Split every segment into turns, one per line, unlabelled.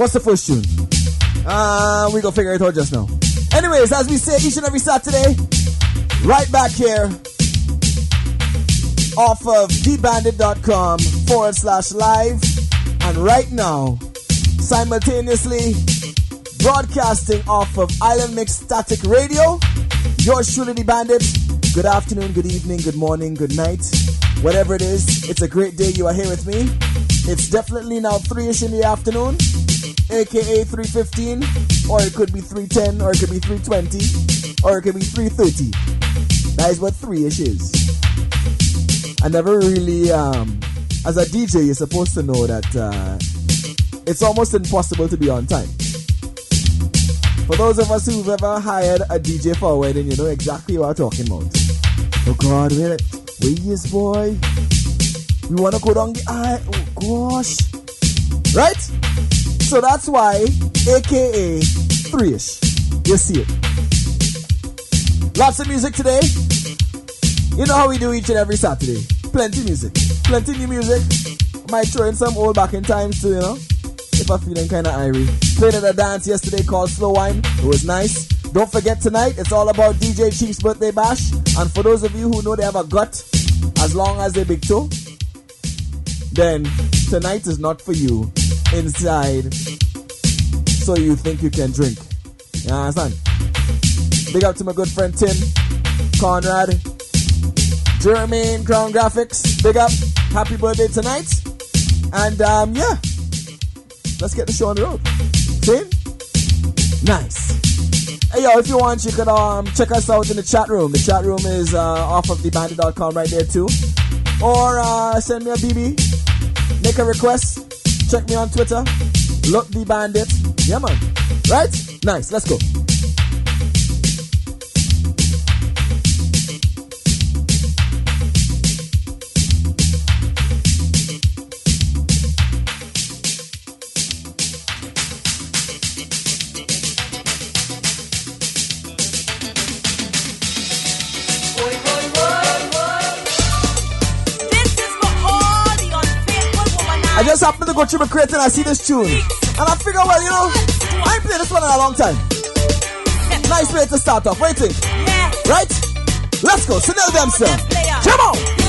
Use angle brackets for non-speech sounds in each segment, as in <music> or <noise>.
What's the first tune? Uh, we go figure it out just now. Anyways, as we say each and every Saturday, right back here off of thebandit.com forward slash live. And right now, simultaneously broadcasting off of Island Mix Static Radio. Yours truly, the Bandit. Good afternoon, good evening, good morning, good night. Whatever it is, it's a great day you are here with me. It's definitely now 3ish in the afternoon, aka 315, or it could be 310, or it could be 320, or it could be 330. That is what 3ish is. I never really, um, as a DJ, you're supposed to know that uh, it's almost impossible to be on time. For those of us who've ever hired a DJ for a wedding, you know exactly what I'm talking about. Oh God, where, where he is, boy? We want to go down the aisle. Oh gosh. Right? So that's why, aka 3ish. You see it. Lots of music today. You know how we do each and every Saturday. Plenty music. Plenty new music. Might throw in some old back in times too, you know? If I'm feeling kinda irie. Played at a dance yesterday called Slow Wine. It was nice. Don't forget tonight, it's all about DJ Chief's birthday bash. And for those of you who know they have a gut, as long as they big toe, then tonight is not for you inside so you think you can drink. You understand? Big up to my good friend Tim, Conrad, Jermaine, Crown Graphics. Big up. Happy birthday tonight. And um, yeah, let's get the show on the road. See? Nice. Hey yo, if you want, you can um check us out in the chat room. The chat room is uh, off of thebandit.com right there too. Or uh, send me a BB, make a request, check me on Twitter, look the bandit. Yeah man. Right? Nice, let's go. I just happened to go through my crate and I see this tune. And I figure, well, you know, I ain't played this one in a long time. Nice way to start off. What do you think? Right? Let's go. Chanel Dempster. Come on. Big up to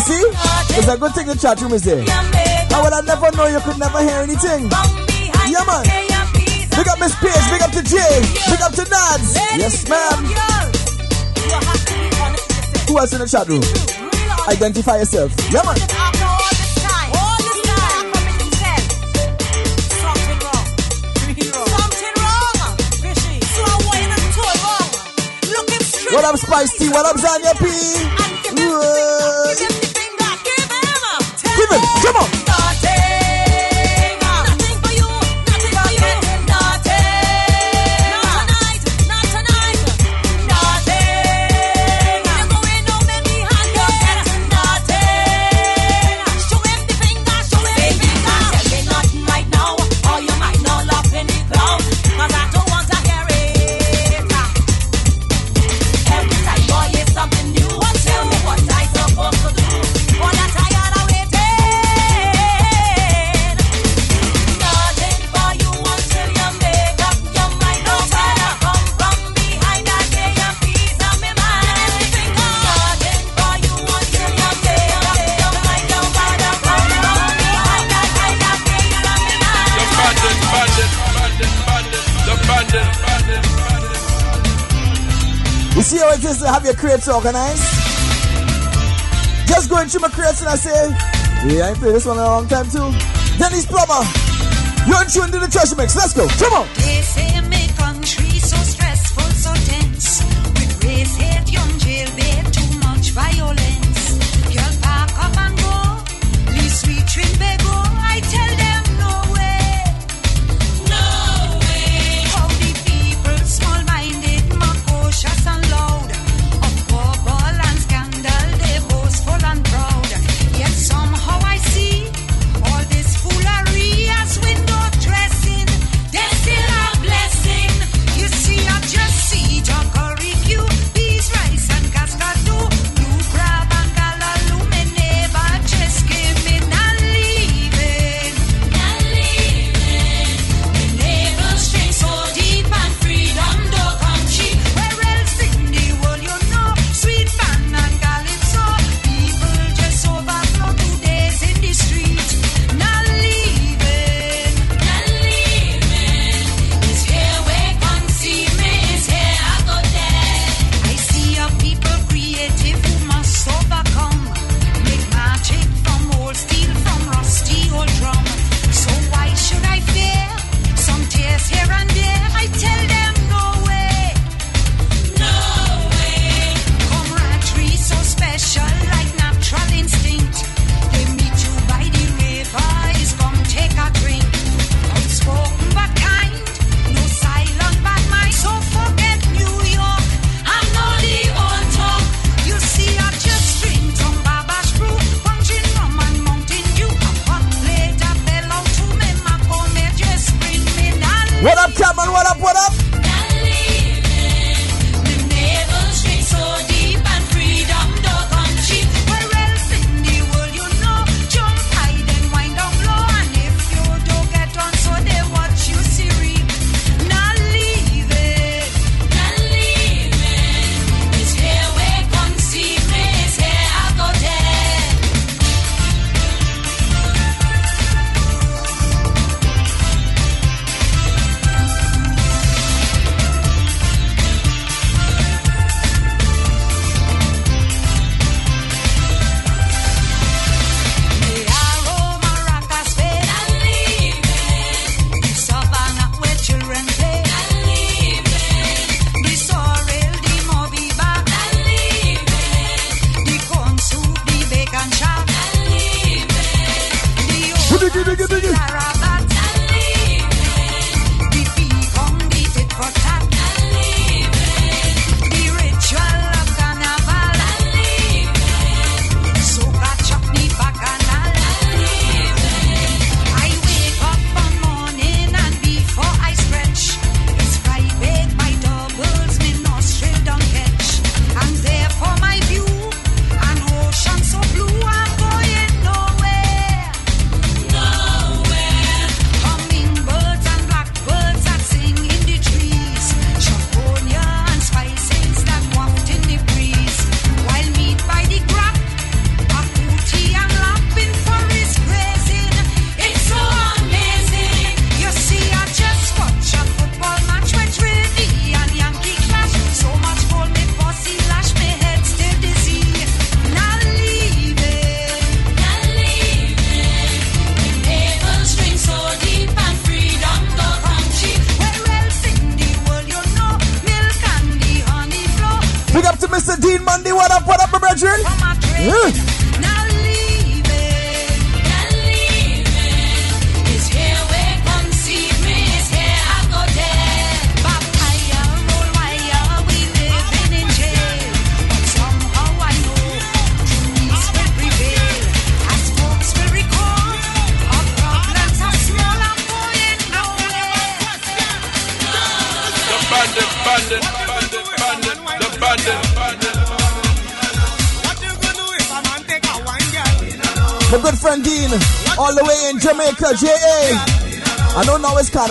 You see? It's a good thing the chat room is there. I would have never know you could never hear anything. Yeah, man. Big up Miss Pierce, big up to Jay, big up to Nads. Yes, ma'am. Who else in the chat room? Identify yourself. Yeah, man. What up, Spice T? What up, Zanya P? Come on. Have your crates organized. Just going through my crates and I say, yeah, I ain't played this one in a long time too. Dennis Plummer, you're in tune to the treasure mix. Let's go. Come on.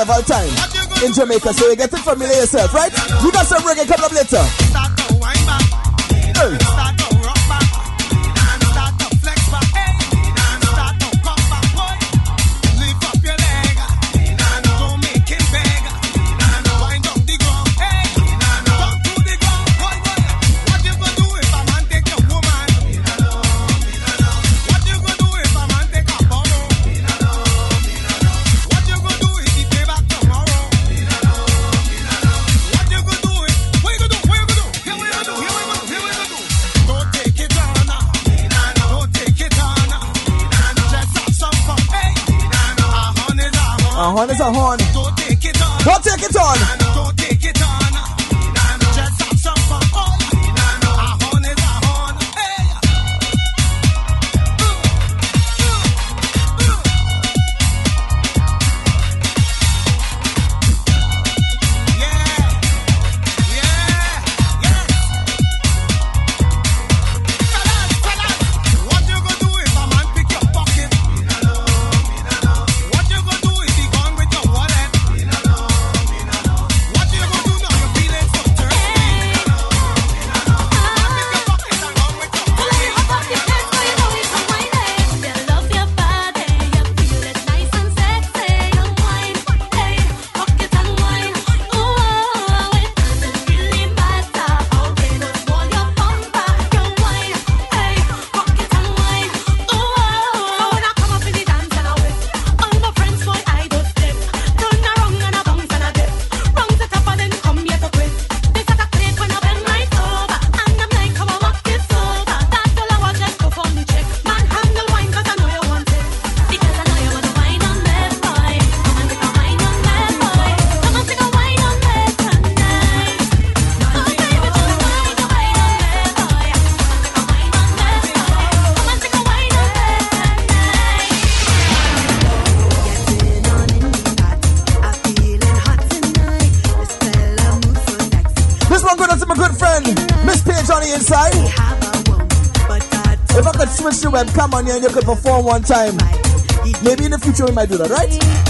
Carnival time in Jamaica, so you get it familiar yourself, right? Here and you could perform one time. Maybe in the future we might do that, right?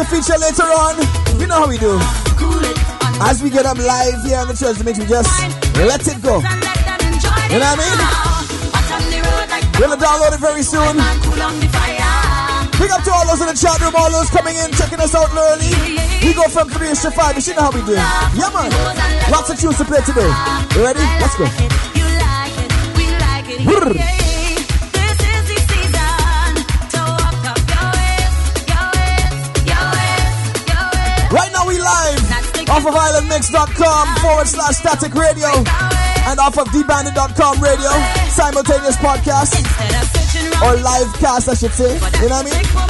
To feature later on. You know how we do. As we get up live here on the Treasure Mix, we just let it go. You know what I mean? We're gonna download it very soon. Big up to all those in the chat room, all those coming in, checking us out early. We go from 3 to 5. You should know how we do. Yeah, man. Lots of tunes to play today. You ready? Let's go. Off of islandmix.com forward slash static radio and off of dbandit.com radio simultaneous podcast or live cast I should say. You know what I mean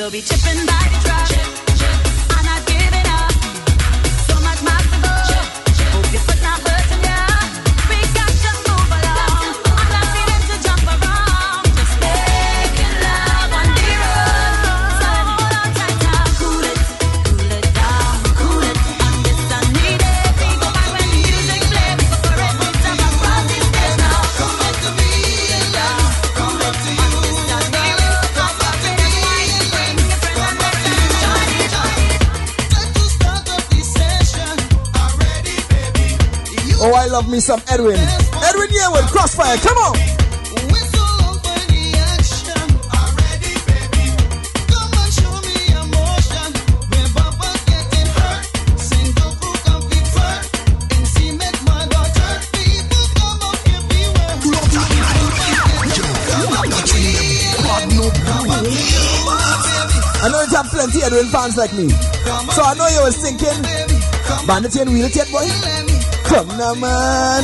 love me some Edwin. Edwin Yearwood, Krosfyah, come on. I know you have plenty Edwin fans like me. So I know you was thinking, Bandit and Wheel it boy? Come now, man.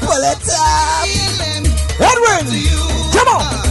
Pull it up. Edwin, come on.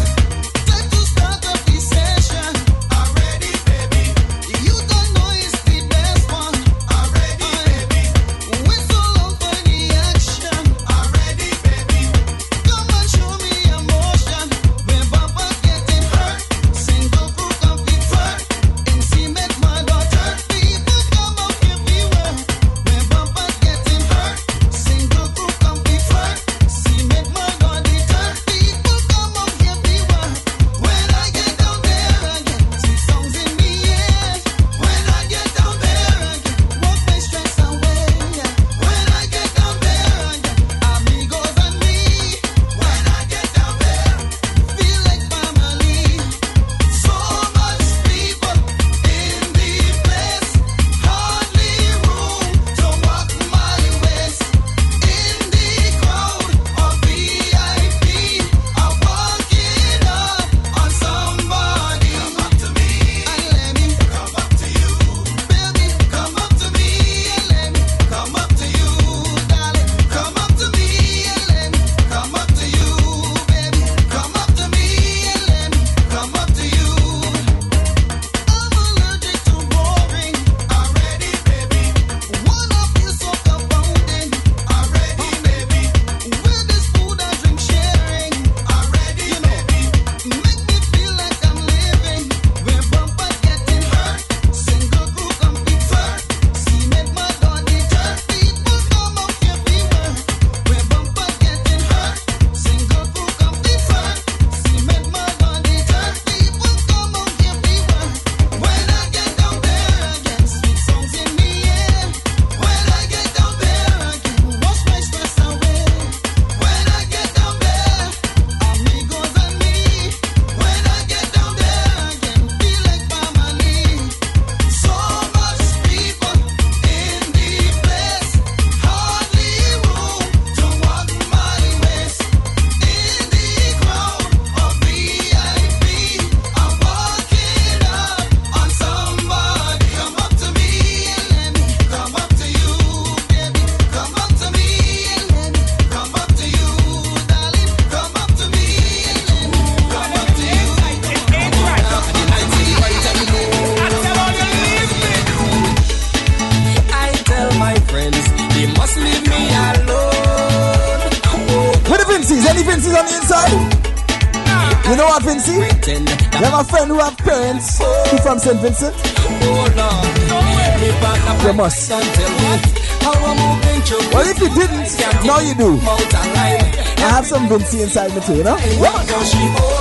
Some Vincy inside me?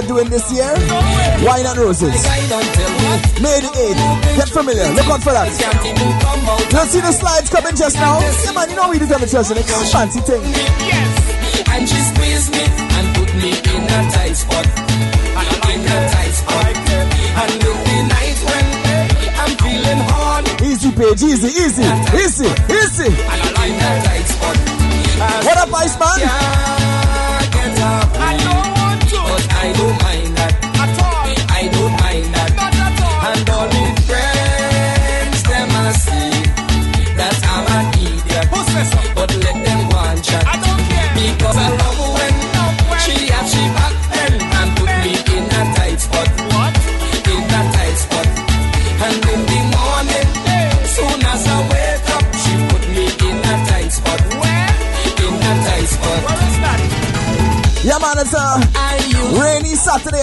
Boat doing this year, Wine and Roses.
I don't tell me.
May the 8th. Get familiar. Look out for that.
Can't even come out.
You see the slides coming just now? Yeah, man, you know we do tell the church, and it's a fancy thing.
Yes. And she squeezed me and put me in a tight spot. In a tight spot. And the night when I'm feeling hard.
Easy, page, easy, easy,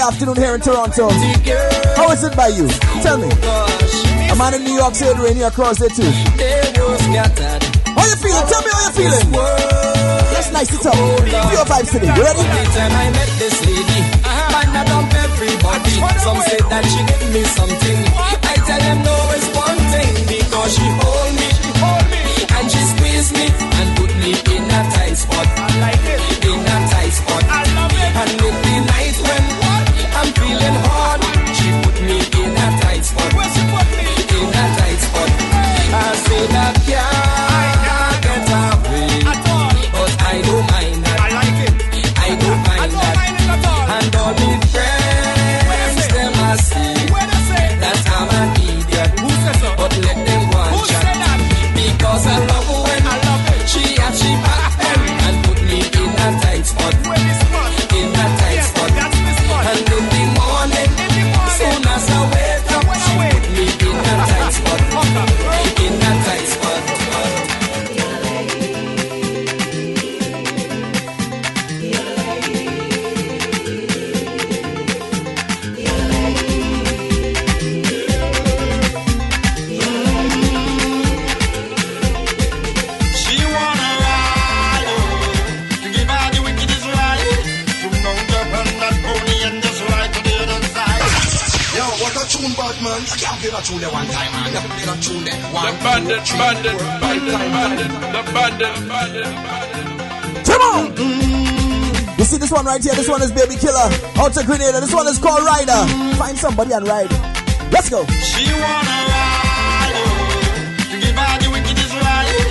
afternoon here in Toronto.
girl.
How is it by you? Tell me.
Gosh,
A man in New York said rainy across there too.
they were.
How you feeling? Tell me how you feeling. Let's nice it up. Pure vibes today. You ready?
The time I met this lady, I dump everybody. Some say that she give me something. I tell them no, it's one thing because she hold me, she hold me, and she squeeze me and put me in a tight spot. I like it. In a tight spot. I love it.
Come on. Mm. You see this one right here? This one is Baby Killer. To Grenada. This one is called Rider. Find somebody and ride. Let's go.
She wanna ride, to give her the wickedest ride.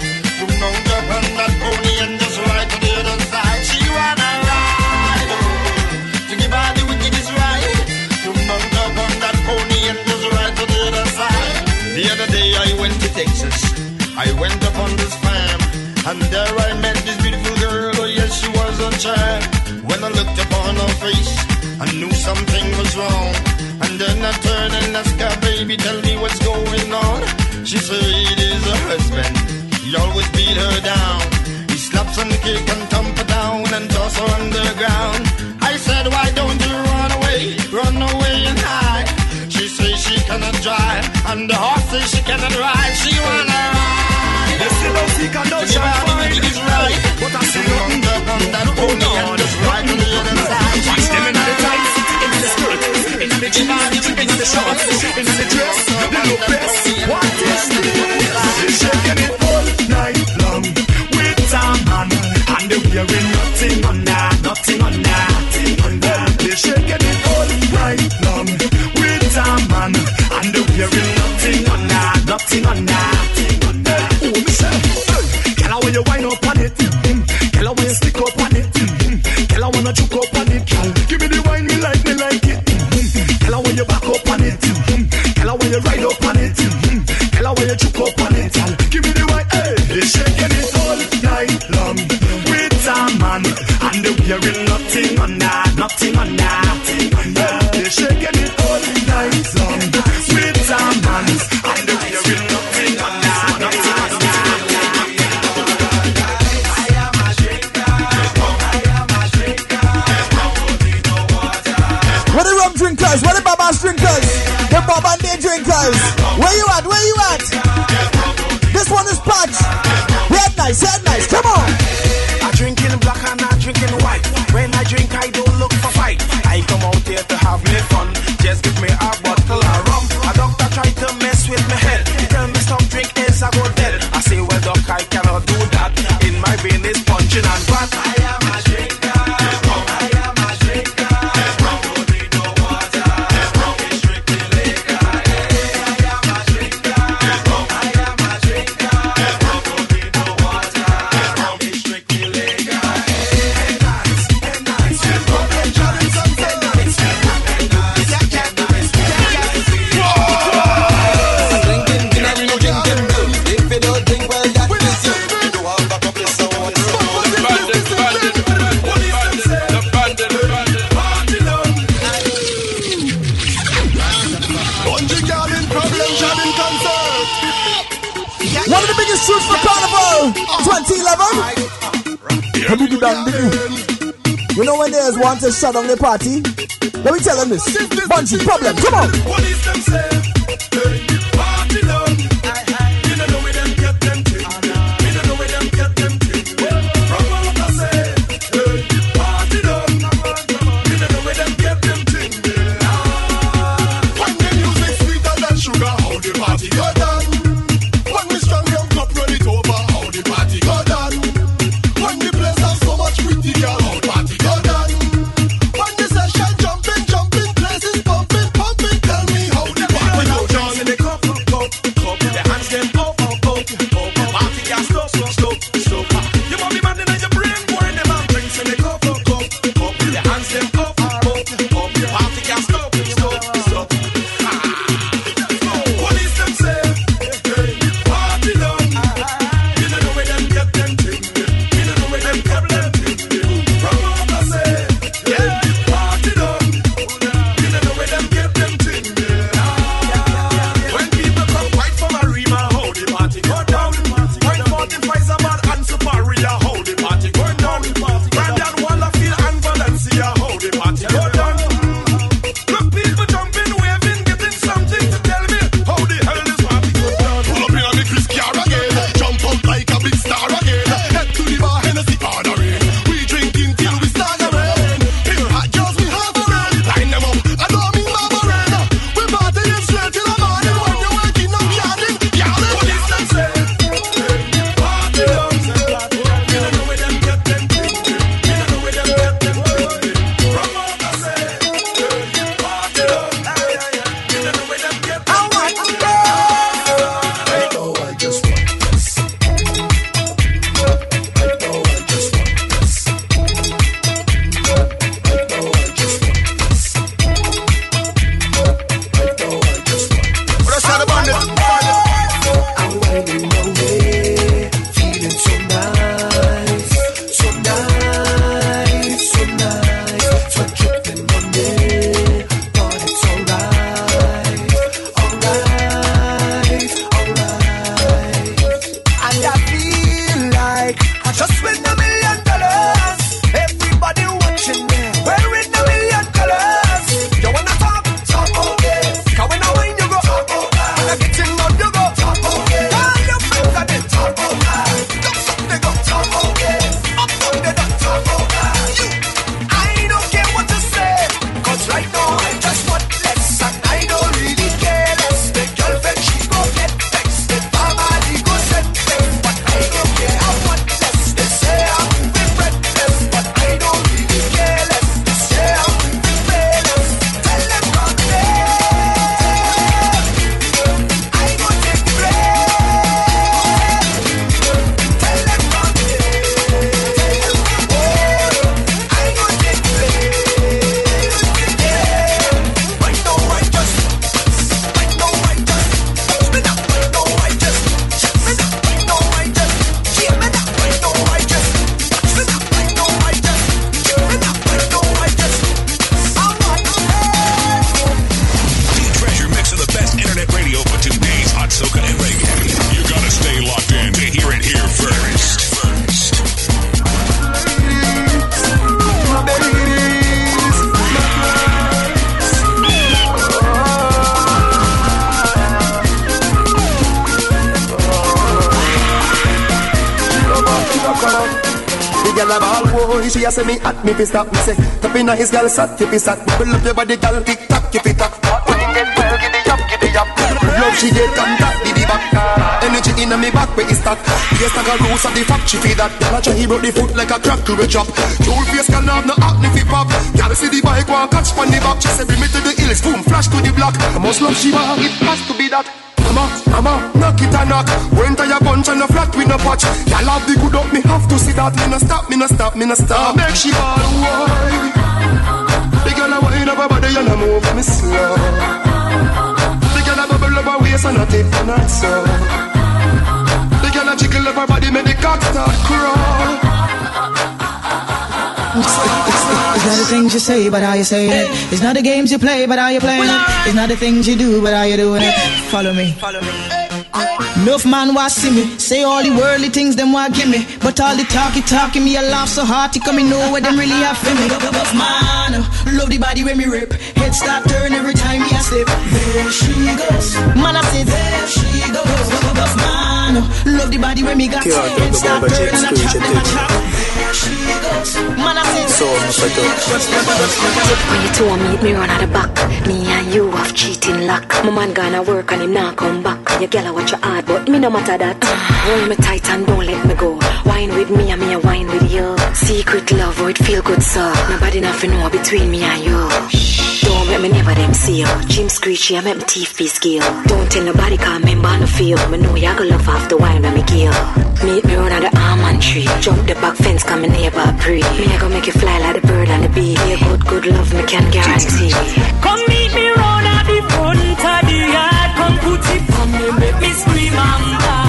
Mount up on that pony and just ride to the other side. She wanna ride, to give her the wickedest ride. Mount up on that pony and just ride to the other side. The other day I went to Texas. I went up on this farm, and there I met this beautiful girl. Oh yes, she was a child. When I looked upon her face, I knew something was wrong. And then I turned and asked her, baby, tell me what's going on. She said it is her husband. He always beat her down. He slaps and kicks and thump her down and toss her underground. I said, why don't you run away? Run away and hide. She says she cannot drive, and the horse she cannot ride. She wanna ride.
You still don't seek and don't shall
right.
But I see nothing.
on that pony and just ride to the other side.
Watch them in the
wanna
in the skirt, in the jeans, in the shorts, in the dress. They look best. What is this? Shaking it all night long with a man, and they wearing nothing under, nothing under, nothing under. They shaking it all night long with a man, and they wearing nothing under, nothing under. you ride up on it. Mm-hmm. Tell her why you choke up on it. and give me the white, hey. Shaking it all night long with a man and
the wearing. shut down the party. Let me tell them this. Bungie problem, come on.
Me
fi stop. Me say, top inna his girl sat, if he sat. Bubble up your body, girl, tick tock, keep it up. When it get well, give it up, give it up. Love she get contact, did the back. Energy inna me back, where it start. Yes, like a rules of the fact, she feel that. Girl a try he broke the foot like a crack to a chop. Two face can have no acne fi pop. Girl see the bike one catch pon the back. She say bring me to the hills, boom, flash to the block. I must love she want, it has to be that. Mama, knock it and knock. Went to your bunch and a flat with no patch. Y'all have the good up, me have to see that. Me no stop, me no stop, me no stop. Make she ball wide. The girl a wind up her body and a move me slow. The girl a bubble up her waist and a tip and a toe. The girl a jiggle up her body, make the cock start crawl.
It's not the things you say, but how you say it. It's not the games you play, but how you playing it. It's not the things you do, but how you doing it. Follow me. Follow me. Enough man want see me Say all the worldly things them want give me But all the talky talky me a laugh so hard To come me know what them really have for me Enough man Love the body when me rip Head start turn every time me a slip There she goes Man I say there she goes Enough man Love the body when me got
Can't talk
Head start
about
turn and I
James
chop them a
Cruise,
chop There she goes. Man I say
So much I
When you two meet me run at the back. Me and you have cheating luck. My man gonna work and him not come back. Your girl a watch your hard but me no matter that. Hold me tight and don't let me go. Wine with me and me a wine with you. Secret love oh it feel good so Nobody nothing know between me and you. Don't make me never them you Jim screechy I make me teeth skill Don't tell nobody cause me born to feel Me know you go love after wine when me kill Meet me at the almond tree. Jump the back fence come me neighbor pre Me I go make you fly like the bird and the bee Be good good love me can guarantee.
Come meet me at the front of the yard. Come put it on me, make me scream and bawl.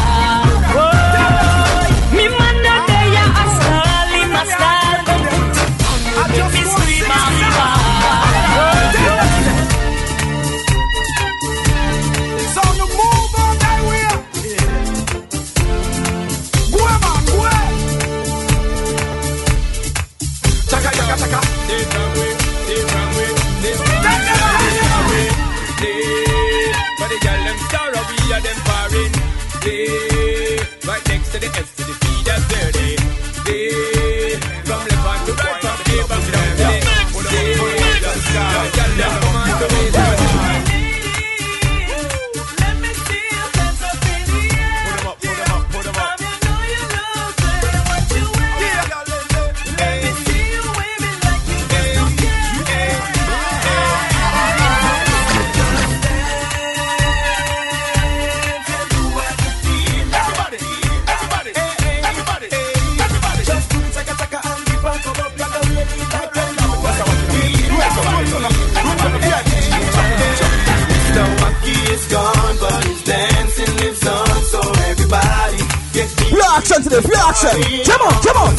Action today, play action. Come on, come on.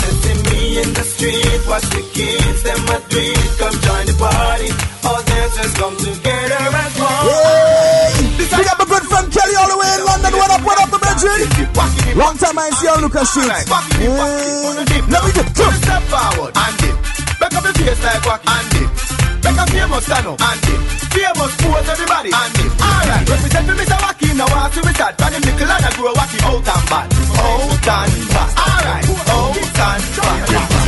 Me in the street, watch the kids, them a dream. Come join the party. All dancers come together as one.
Hey! Big up my good friend Kelly all the way in London. What up, what up, the bedroom? Long time I see you on Lucas Street.
Alright, walk it, walk it, on the dip.
Let me get
Two step forward and dip. Back up your face like wacky and dip. Back up famous up and dip. Famous pose everybody and dip. Alright, represent me Mr. Wacky now I see we start. The nickel and I grow wacky out and bad. Out and bad. Alright, out and bad.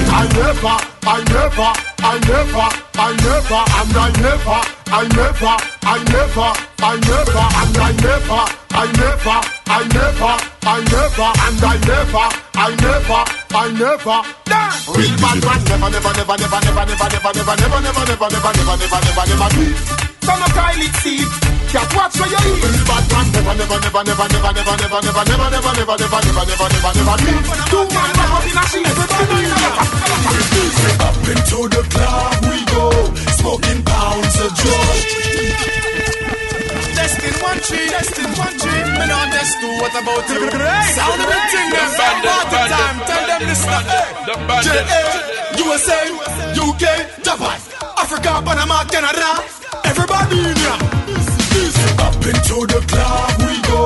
I never, I never, I never, I never, and I never, I never, I never, I never, and I never, I never, I never, I never, and I never, I never, I never. Dance. Real bad man never, never, never, never, never, never, never, never, never, never, never, never, never, never, never, never be.
Some of Kylie seed. Just watch where you eat.
Real bad man never, never, never, never, never, never, never, never, never, never, never, never, never, never, never, never be.
Two man wrap up in a sheet.
Up into the club we go, smoking pounds of joy.
Testing one tree, testing one tree. Me not two. What about you? Sound of the thing, them
bandit,
party time. Tell them this
bandit.
JA, USA, UK, Japan, Africa, Panama, Canada. Everybody in here.
Up into the club we go,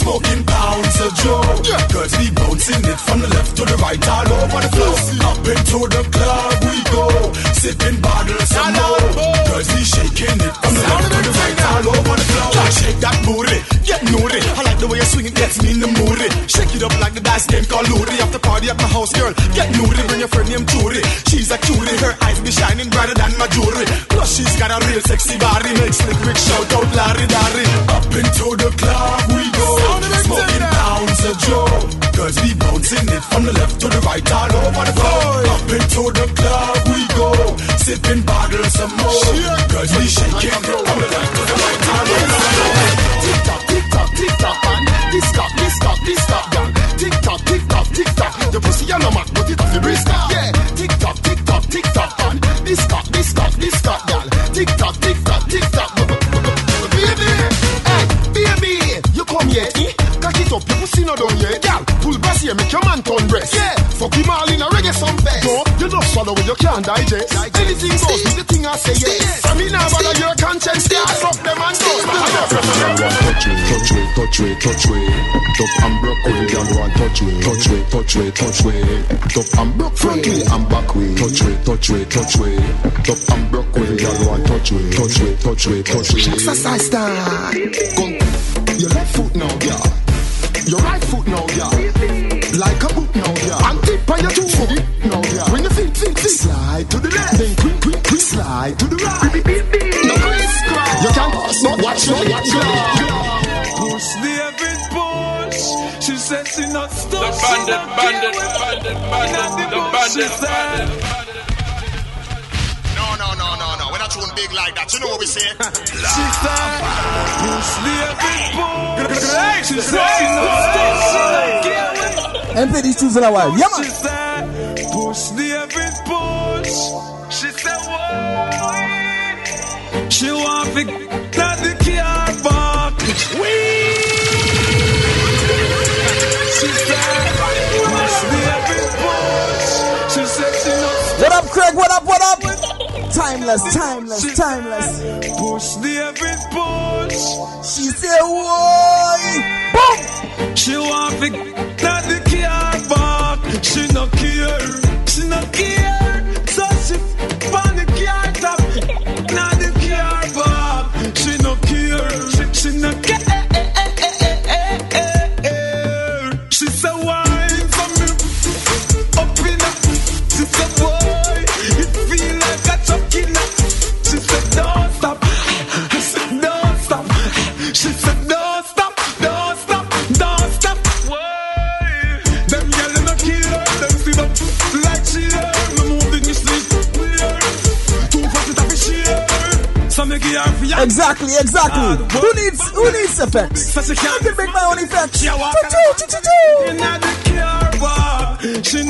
smoking pounds of joe. Girls be bouncing it from the left to the right, all over the floor. Up into the club we go, sipping bottles of more. Be shaking it from the left to the right, all over the floor.
Yeah, shake that booty, get naughty. I like the way you swing it, gets me in the mood. Shake it up like the dice game called Luri. After party at my house, girl, get naughty. Bring
your friend named Judy. She's a cutie, her eyes be shining brighter than my jewelry. Plus she's got a real sexy body, makes Slick Rick shout out Larry Darry. Up into the club we go, smoking pounds of Joe. Girls be bouncing it from the left to the right, all over the floor. Up into the club we go, sipping bottles of more. Girls be shaking from the left to the right, all over the floor. Tick tock, tick tock, tick tock, man. This tock, this tock, this tock, swallow you can't digest. Anything goes, do the thing I say yes. I mean, now bother your conscience, yeah. Fuck them and go.
touch it, touch it, touch it, touch it. Top and broke way, girl want touch it, touch it, touch it, touch it. Top and broke front way and back way, touch it, touch it, touch it. Top and broke way, girl want touch it, touch it, touch it, touch it.
Exercise time. Your left foot now, girl. Your right foot now, girl. Slide to the right. No crisscross. You can not watch me, watch me.
Push David push. She said she not stuck.
The bandit, bandit, bandit, bandit, the bandit, bandit.
No, no, no, no, no. We're not tune big like that. You know what we say? <laughs>
She said, push David push. She said she not stuck. She not care.
And play these tunes in a while. Yeah,
She
man.
said, push David She want to get the car back. She said, push David push. She said she not
What up, Craig? What up? What up? Timeless, timeless, timeless.
Push David push.
She said, "Why?" Boom.
She want to get the car back. She no care. She no care.
Exactly, exactly. Who needs who needs effects? I can make my own effects.
She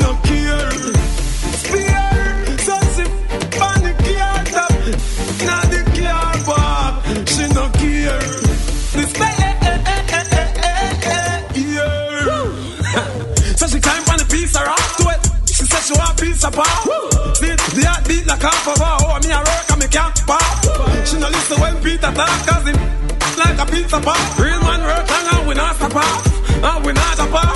Peter talk cause like a pizza pop. Real man work and we not stop off. And we not stop off.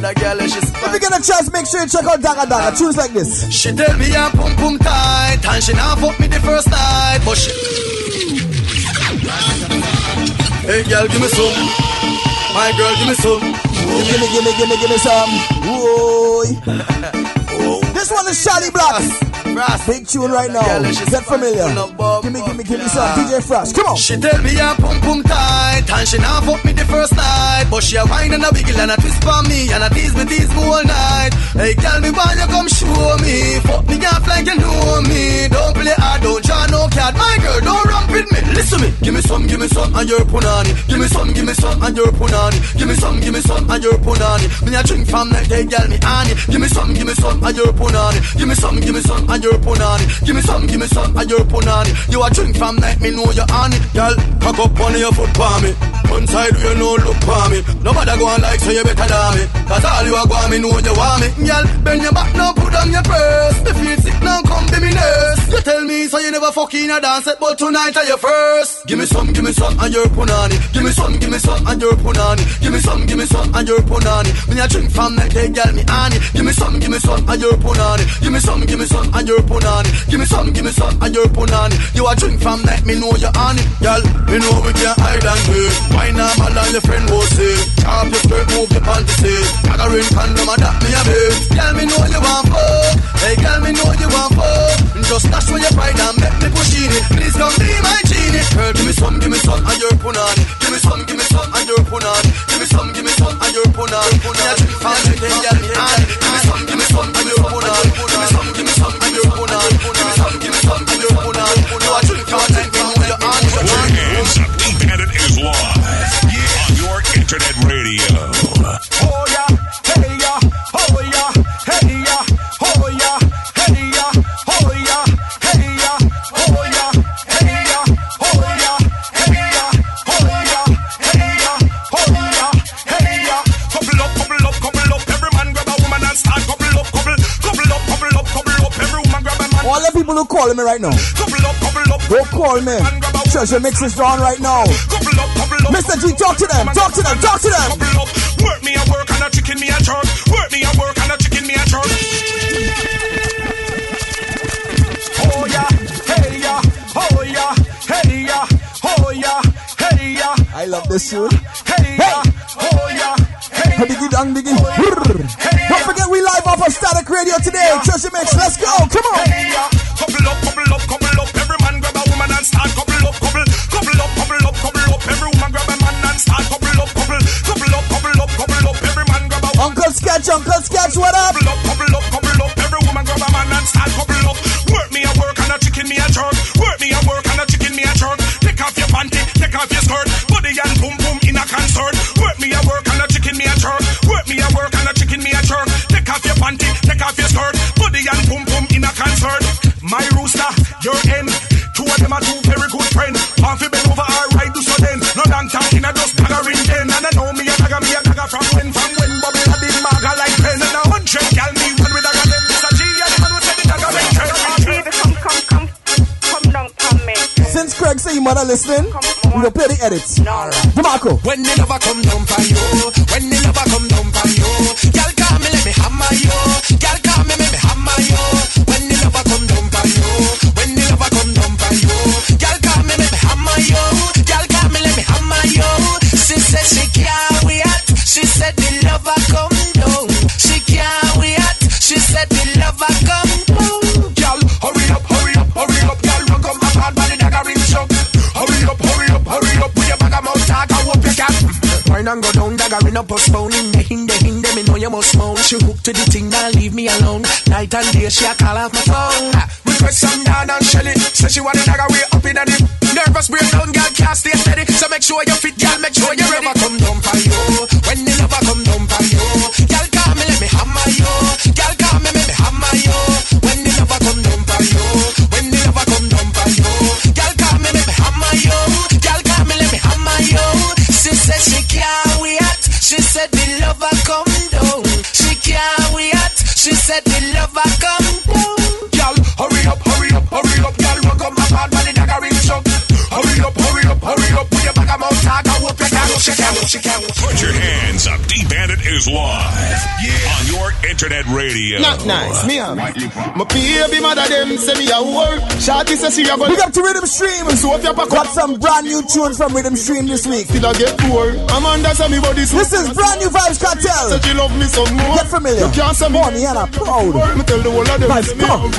That
girl, she's
If you get a chance, make sure you check out Daga Daga. Tunes like this.
She tell me I'm pum pum tight And she not fuck me the first night But she Hey girl give me some My girl give me some
Give me, give me, give me, give me some. Whoa. <laughs> This one is Charlie Black.
Frost.
Big tune right now.
Girl,
Get familiar.
full of bum,
Give me, give me, give me some. DJ Frost. Come on.
She tell me I'm pum pum tight. And she not fuck me the first night. But she a whine and a wiggle and a twist for me. And a tease me, tease me all night. Hey girl, me want you come show me. Fuck me off like you know me. Don't play hard, don't draw no card. My girl, don't run with me. Listen me, give me some, give me some And you're punani. Give me some, give me some And you're punani. Give me some, give me some And you're punani. Me a drink from like hey girl, me honey. Give me some, give me some And you're punani. Give me some, give me some And you're punani Give me some, give me some And you're punani You a drink from like me know you're honey Girl, cock up on your foot for me One side you know look for me. Nobody go on like so you better than me. Cause all you are going me know you want me. Girl, bend your back now, put on your purse. Me feel sick now, come be me nurse. You tell me so you never fucking a dance it, but tonight are your first. Give me some, give me some, and you're punani. Give me some, give me some, and you're punani. Give me some, give me some, and you're punani. When you drink from that day, girl, me honey. Give me some, give me some, and you're punani. Give me some, give me some, and you're. Give me some, give me some, and you're punani. You a drink from that, me know you're honey. Girl, me know we can hide and wait. Why not, man, and your friend will say. Chop your skirt, move your panties, say. I got ring condom, and that me a bit. Girl, me know you want fuck. Hey, girl, me know you want fuck. Just dash for your pride and make me push in it. Please come be my genie. Girl, give me some, give me some, and you're punani. Give me some, give me some, and you're punani. Give me some, give me some, and you're punani. Drink from the day, girl, me honey. Give me some, give me some, and you're punani. Give me some,
people who calling me right now.
Couple up.
Go call me. Treasure Mix is on right now.
Couple up, couple up.
Mr. G, talk to them. Talk to them. Talk to them.
Work me a work and a chicken me a jerk. Work me a work and a chicken me a jerk. Oh yeah, hey yeah, oh yeah, hey yeah, oh yeah, hey yeah.
I love this tune.
Hey yeah, oh yeah, hey oh,
Hey, Biggie Dong Don't forget we live off of Static Radio today. Treasure Mix, let's go. Come on.
Hey yeah,
Craig say you mother listening, we gonna play the edits. DeMarco.
When the lover come down for you, when the lover come down for you, a postponing. The hinde, hinde, me know you must moan. She hooked to the thing, now leave me alone. Night and day, she a call off my phone.
Request some down and Shelly. Say she want the dagger way up in the Nervous breakdown, girl, can't stay steady. So make sure you fit, girl, make sure you're ready.
lover come down for you,
is live. On your internet radio.
Not nice, me am. My baby mother them say me a whore. Shawty say she a go.
Big up to Rhythm Stream.
So if you pack
Got some brand new tunes from Rhythm Stream this week.
Still I get poor. Amanda say me body so.
This is brand new Vybz Kartel.
Say she love me some more.
Get familiar.
You can't say me.
Bonnie and I'm proud.
Me tell the whole of them.
Vibes,
say me
come.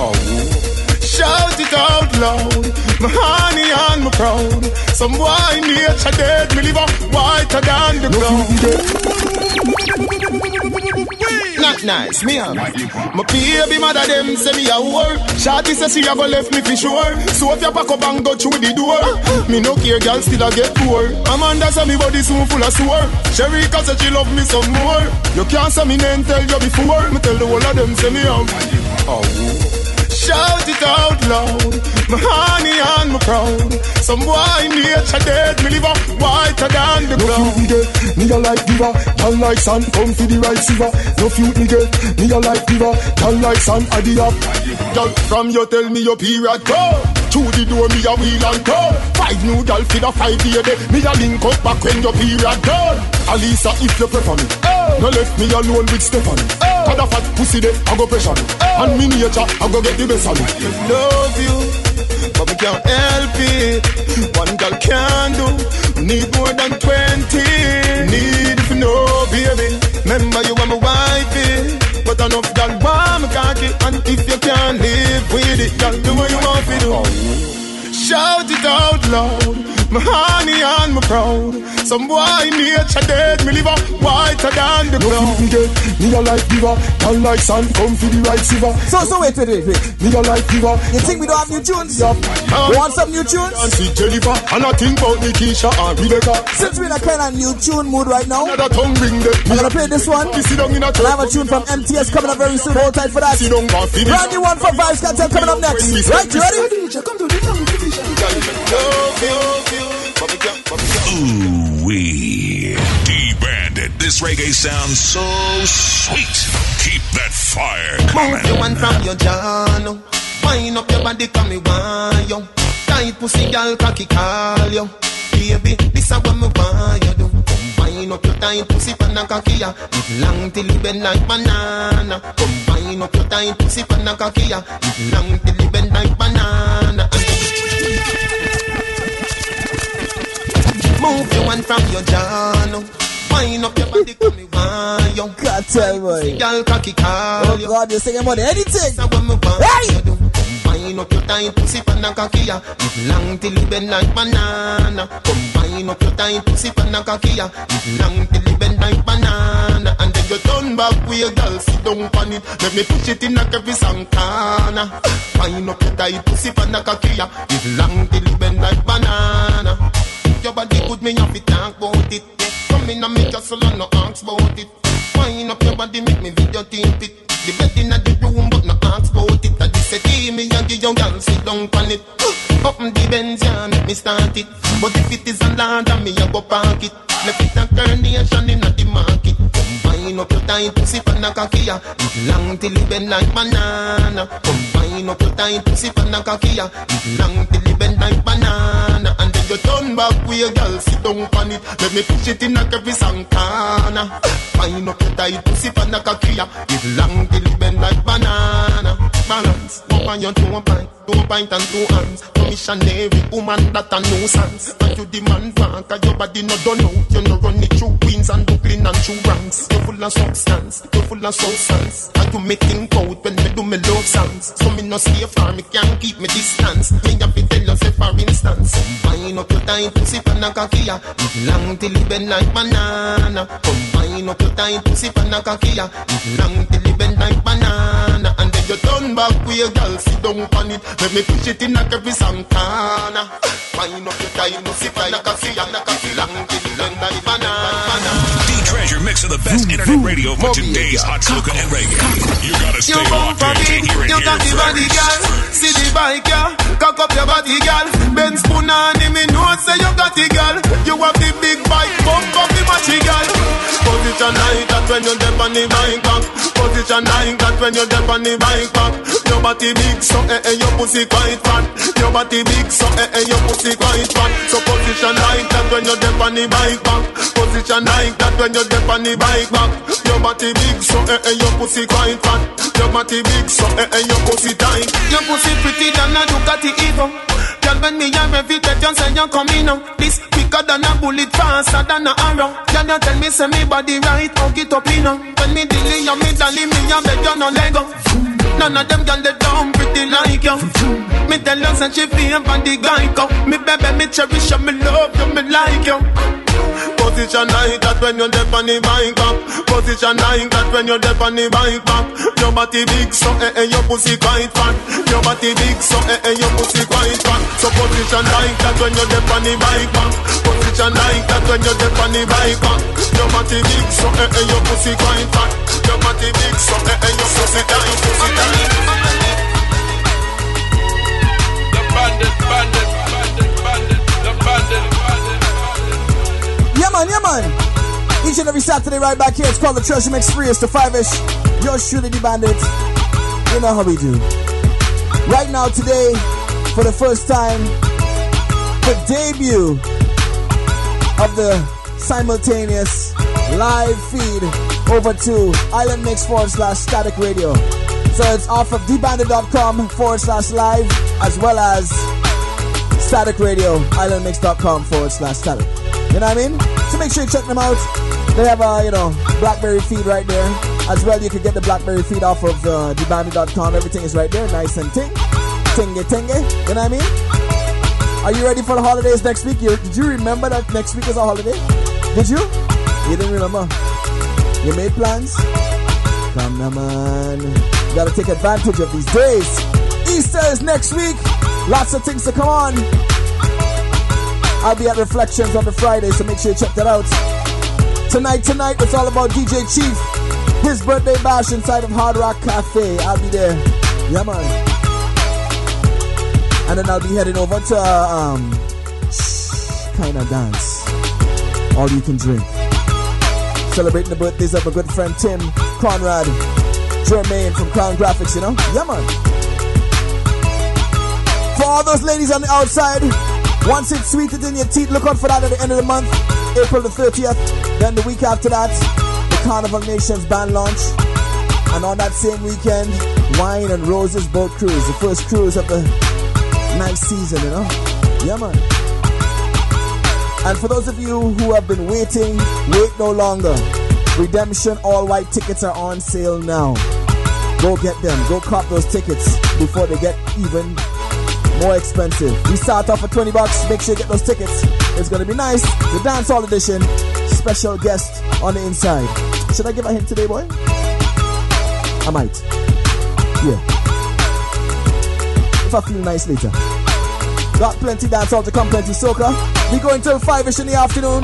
Oh. Shout it out loud, my honey and my proud. Some boy nature dead, me live a whiter than the ground. Not nice, me am. My baby mother them say me a whore. Shawty say she a go left me for sure. So if you pack up and go through the door, me no care, girl still a get poor. Amanda say me body soon full of sore. Sherika say she love me some more. You can't say me name tell you before. Me tell the whole of them say me am. Oh. Shout it out loud, my honey and my
proud. Some boy nature dead, me live up whiter than the ground. No few get, me a like diva, girl like sun, come for the right silver. No few me get, me a like diva, girl like sun, I the up. Girl, from you tell me your period go. Through the door, me a wheel and go. Five new girl for the five year day. Me a link up back when your period done. Alisa, if you prefer me, oh. no left me alone with Stephanie. Oh. Cause fat pussy there, I go pressure me. Oh. And me nature, I go get the best of me. Love you, but we can't help it. One girl can do, need more than twenty. Need if you know, baby. Remember you are my wifey. But enough girl want me cocky And if you can't live with it Girl, do what you to Shout it out loud my honey and my proud. Some boy nature dead, me live up whiter than the ground. Me get, me a like giver, girl like sun, come for the right silver.
So, so wait, wait, wait, wait.
Me a like giver.
You think we don't have new tunes?
Yup.
You want some new tunes?
And see Jennifer, and I think about Nikisha and Rebecca.
Since we're in a kind of new tune mood right now,
another tongue ring the.
I'm gonna play this one.
You sit down in a
I have a tune from MTS coming up very soon. Hold tight for that.
Sit down,
Brand new one from Vybz Kartel coming up next. Right, you ready?
Come to the You, you.
Ooh wee. D-Bandit. This reggae sounds so sweet. Keep that fire coming.
Mount your one from your journal. Wind up your body, come me want you. Tight pussy, girl, cocky call you. Baby, this is what me want you do. Combine up your tight pussy, pan and cocky ya. It long till it bend like banana. Combine up your tight pussy, pan and cocky ya. It long till it bend like banana. Move your one from your journal. Wind up your body, come me want you.
Cartel boy.
Girl, cocky call
Oh God, you're singing about anything.
That's what me want
Hey!
you do. Combine up your tight pussy pan and cocky ya. It long till it bend like banana. Combine up your tight pussy pan and cocky ya. It long till it bend like banana. And then you turn back with your girl, sit down on it. Let me push it in like every corner. Wind up your tight pussy pan and cocky ya. It long till it bend like banana. Your body good, me have to talk about it. Come in and your soul and no ask about it. Wind up your body, make me video tape it. The bed in the room, but no ask about it. I just say, give me and give your girl sit down on it. Up the Benz, yeah, make me start it. But if it is a land, me I go park it. Left it a carnation in the market. Combine up your tight pussy pan a ya. It long till it bend like banana. Combine up your tight pussy pan a ya. It long till it bend like banana. And then you turn back with your girl, sit down on it. Let me push it in like every corner. Find up your tight pussy pan a ya. It long till it bend like banana. Balance, up on your pint, two pint and two hands. Missionary woman that a nuisance. And you demand back, and your body no done out. You no run it through Queens and Brooklyn and through ranks. You full of substance, you full of substance. And you make think out when me do me love songs. So me no stay far, me can't keep me distance. Me have to tell you say for instance. Combine up your tight pussy pan a cocky ya. It long till it bend like banana. Combine up your tight pussy pan a cocky ya. It long till it bend like banana. You turn back with your girl, sit down on it. Let me push it in like every corner. Find up your tight pussy pan a cocky ya. It long till bend like banana.
D-Treasure mix of the best internet radio for today's hot soca and reggae. You gotta stay
You
locked in to
me,
hear it
you got the body, girl. See the bike, girl. Cock up your body, girl. Ben spoon on him, me know say you got it, girl. You have the big bike, bump up the matchy, girl. Position like that when you dip on the bike. Position like that when you dip on the bike back. Your body big, so eh eh, your pussy quite fat. Your body big, so eh eh, your pussy quite fat. So position like that when you dip on the bike back. Position like that when you dip on the bike back. Your body big, so eh eh, your pussy quite fat. Your body big, so eh eh, your pussy tight. Your pussy pretty than a Ducati Evo. Girl, when me a rev it, you say you coming now. This quicker than a bullet, faster than a arrow. Girl, you tell me say me body right, hug it up in now. When me dilly, you me dolly, me a beg you no lego. None of them girl they down pretty like you. Me tell you say she favor the guy go. Me baby, me cherish you, me love you, me like you. Position like that when you're deep on the bike back. Position like that when you're deep on the bike back. Your body big, so eh eh, your pussy quite fat. Your body big, so eh eh, your pussy quite fat. So position like that when you're deep on the bike back. Position like that when you're deep on the bike back. Your body big, so eh eh, your pussy quite fat. Your body big, so eh eh, your pussy pussy tight.
The bandit, bandit,
man. Each and every Saturday, right back here. It's called the Treasure Mix Free. It's the five-ish. Yours truly, the. You know how we do. Right now, today, for the first time, the debut of the simultaneous live feed over to Island Mix forward slash static radio. So it's off of dbandit.com forward slash live as well as static radio, islandmix.com forward slash static. You know what I mean? So make sure you check them out. They have a, you know, Blackberry feed right there. As well, you can get the Blackberry feed off of uh, dbandit.com. Everything is right there, nice and ting. Tingy tingy. You know what I mean? Are you ready for the holidays next week? You, did you remember that next week is a holiday? Did you? You didn't remember? You made plans? Come on, man. You gotta take advantage of these days. Easter is next week. Lots of things to come on. I'll be at Reflections on the Friday, so make sure you check that out. Tonight, tonight, it's all about DJ Chief. His birthday bash inside of Hard Rock Cafe. I'll be there. Yeah, man. And then I'll be heading over to um, kind of dance. All you can drink. Celebrating the birthdays of my good friend Tim Conrad Jermaine from Crown Graphics, you know? Yeah, man. For all those ladies on the outside, once it's sweetened in your teeth, look out for that at the end of the month, April the 30th. Then the week after that, the Carnival Nations band launch. And on that same weekend, Wine and Roses boat cruise, the first cruise of the nice season, you know? Yeah, man. And for those of you who have been waiting, wait no longer. Redemption All White tickets are on sale now. Go get them. Go cop those tickets before they get even more expensive. We start off at 20 bucks. Make sure you get those tickets. It's gonna be nice. The dance hall edition. Special guest on the inside. Should I give a hint today, boy? I might. Yeah. If I feel nice later. Got plenty dance hall to come, plenty soca. We go until 5 ish in the afternoon.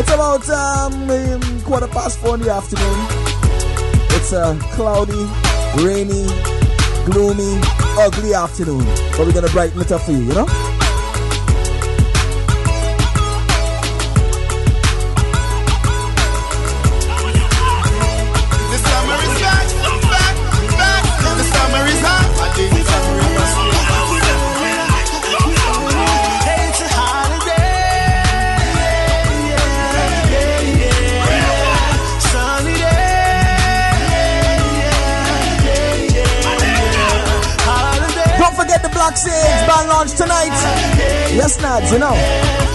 It's about um, quarter past 4 in the afternoon. It's a cloudy, rainy, gloomy, ugly afternoon. But we're gonna brighten it up for you, you know? Black band launch tonight. Yes, Nads, you know.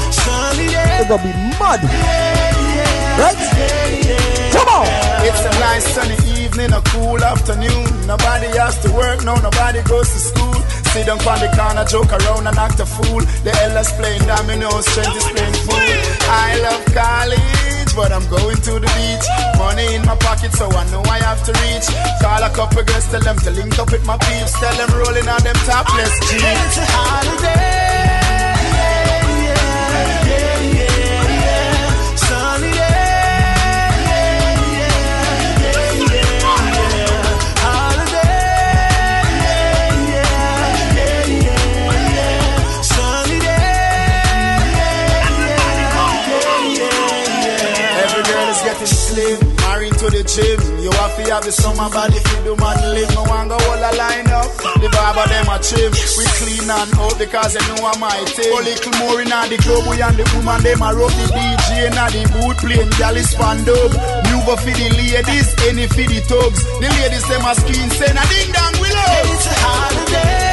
It's gonna be mud. Right? Come on.
It's a nice sunny evening, a cool afternoon. Nobody has to work, no, nobody goes to school. Sit down on the corner, joke around and act a fool. The elders playing dominoes, strength is playing fool. I love college, but I'm going to the beach. Money in my pocket, so I know I have to reach. Call a couple girls, tell them to link up with my peeps. Tell them rolling on them topless jeans.
It's a holiday. yeah, yeah, yeah,
gym. You have to have the summer body for the man live. No one go all a line up. The barber them a trim. We clean and out because they know I'm my thing. A little more in the club, we and the woman them a rub the DJ in the boot playing galley span dub. New for the ladies, any for the thugs. The ladies them a screen saying a ding dong we love.
It's a holiday.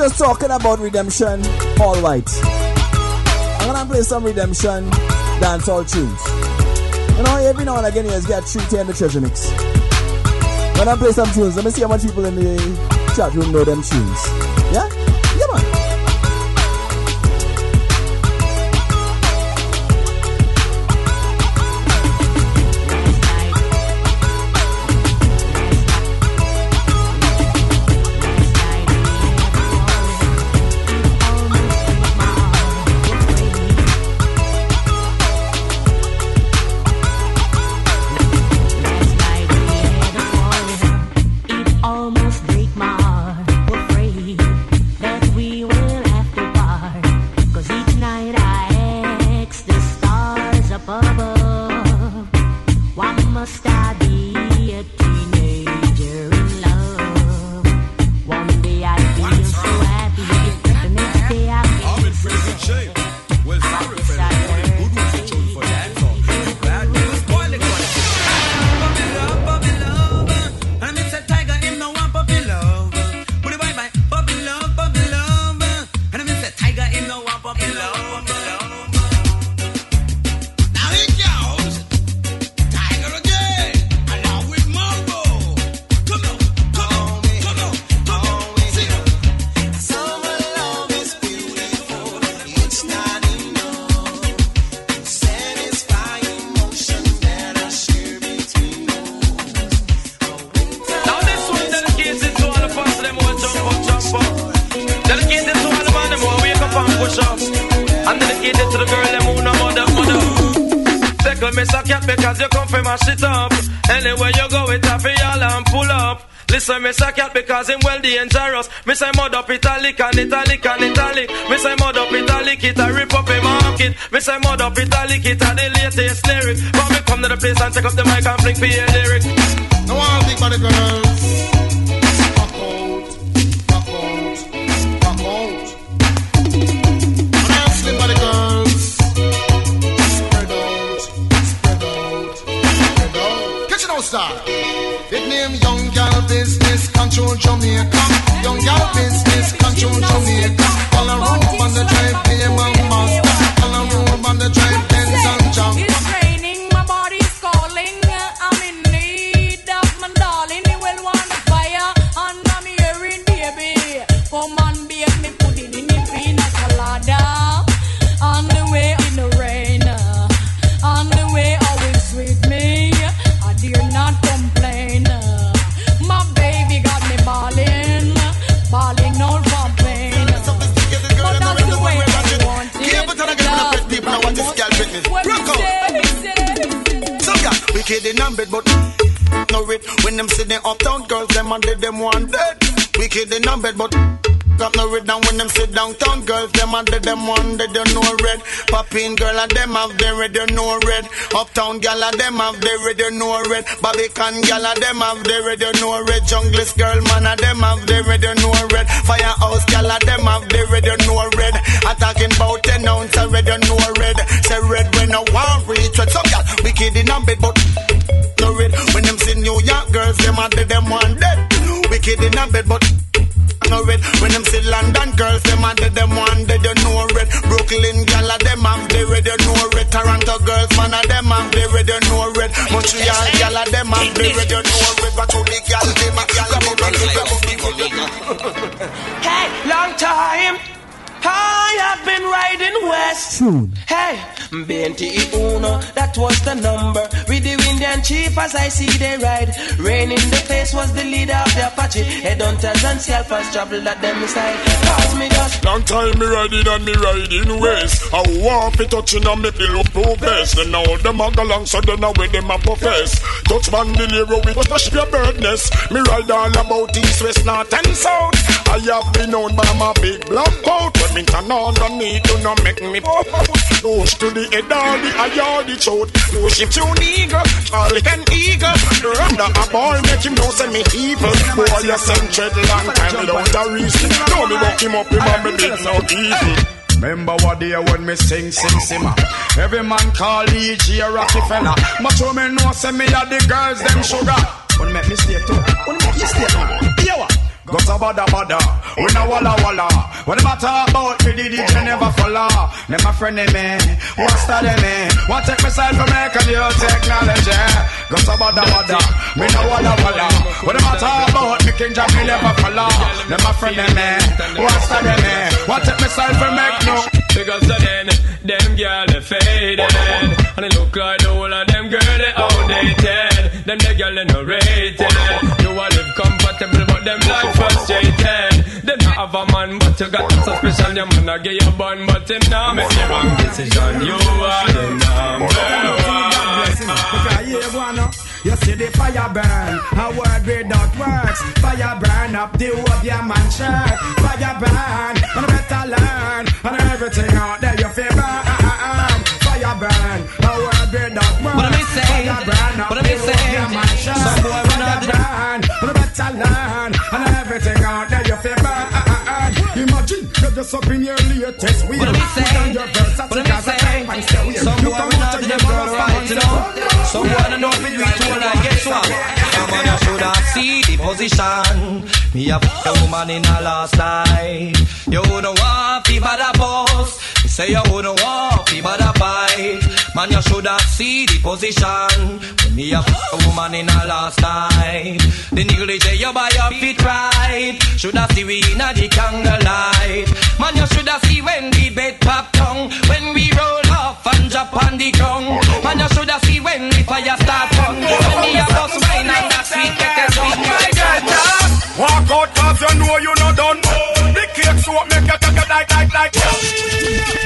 Just talking about redemption, all right. I'm gonna play some redemption dancehall tunes. You know, every now and again you just get treated in the treasure mix. When I play some tunes, let me see how much people in the chat room know them tunes. Yeah?
Take up the mic and fling for your
Girl them have their red. You know red. Barbican girl and them have their red. You know red. Junglist girl man and them have their red. You know red. Firehouse girl and them have their red. You know red. Attacking bout ten ounce of red. You know red. Say red when I want reach. Red. Some girl wicked in a bed, but no red. When them see New York girls, them and them one dead. Wicked in a bed, but no red. When them see London girls, them and them one dead. You know red. Brooklyn girl, and them have the red. You know red. Toronto girls, man, and them have the red. You know red. Montreal girl, and them have the red. You know red. But to the girl, them a girl, them a
Hey, long time. I have been riding west.
Tune.
Hey, BNT Uno, that was the number. With the Indian chief as I see they ride. Rain in the face was the leader of the Apache. Headhunters and scalpers traveled at them side. Cause me just
Long time me riding and me riding west. I want fi touching and me feel progress. Then now them a go long so then now with them a profess. Touch bandolero with touch your birdness. Me ride all about east, west, north and south. I have been known by my big black coat. When me turn on the need make me pop. Nose to the head all the eye the throat. No ship to eagle, Charlie can eagle. Randa a boy make him know say me evil. Boy you send tread long time without a reason. Know me buck him up him and me big no evil.
Remember what day when me sing, sing, simmer. Every man call E.G. a rocky fella. But you me know, say me a the girls, them sugar. Wanna make me stay too? Wanna make me stay too? Yeah, what? Got a bada bada, we no walla walla. When them a talk about me, the DJ never follow. Them a friend me, what's that of me? Want take me side for me, cause you technology. Got a bada bada, me no walla walla. When them a talk about me, King me never follow. Them a friend me, what's that of me? Want take me side for me, no.
Because then, them girl they faded And they look like the whole of them girl they outdated Them the girl they no rated You want live comfortable but them life frustrated Them not have a man but you got them suspicion Your man a give you bun but him now make the wrong decision You are the number
Because you see the fire burn. A word without words. Fire burn up the whole your man shirt. Fire burn, and better learn. And everything out there to learn, and everything out there
you feel bad. Imagine
you're just up
in your latest wheel.
What do we say? What do
we
say? Some boy we not to them girl fight, you know. Some boy don't know if we told her, guess what? Someone you should have see the position. Me a f***ing woman in a last life. You don't want to be by the boss. Say you wouldn't fi bad a fight. Man you shoulda see the position. When me a woman in a last night. The negligee you buy your feet right. Shoulda see we inna the candlelight. Man you shoulda see when the bed pop down. When we roll off and drop on the ground. Man you shoulda see when the fire start on. When me a bust wine and that sweet get sweet.
Walk out cause you know you not done. The cake soap make you take it like, like, like.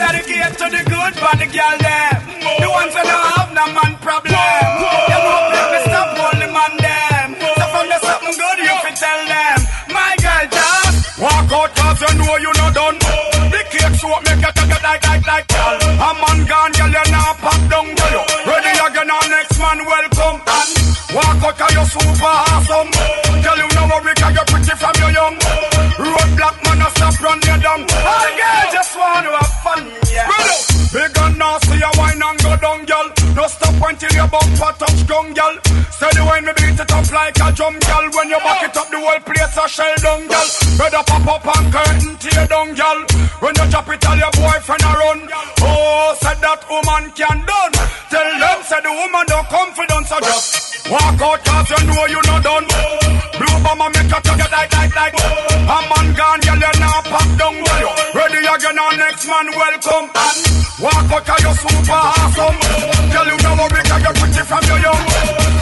It's dedicated to the good body girl them. The ones that don't have no man problem. You know make me stop only man them. So from the something good you fi tell them. My girl just walk out cause you know you not done. The cake soap make you take like, like, like. girl. A man gone girl you not pop down girl. Ready again our next man welcome and walk out cause you super awesome. Tell you no worry cause you pretty from your young. Roadblock man a stop run you down. All No stop until your bumper touch down girl. Steady when me beat it up like a drum girl. When you back it up the whole place a shell down girl. Better pop up and curtain tear down girl. When you drop it all your boyfriend a run. Oh, said that woman can done. Tell them said the woman don't confidence so just walk out cause you know you not done. Blue bomber make you it like like like. A man gone girl you now pop down girl. Again our next man welcome and walk out cause you super awesome. Girl you know worry cause you pretty from your young.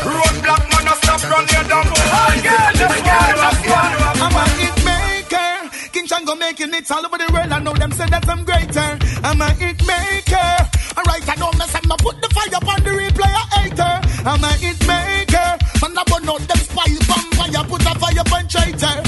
Roadblock man a stop run you down. All girl just girl just fun.
I'm a hit maker. King Shango making it all over the world. I know them say that I'm greater. I'm a hit maker. Alright, I don't mess up. Now put the fire upon the replay, a hater. I'm a hit maker. Man, I burn out them spy vampire. Put a fire upon traitor.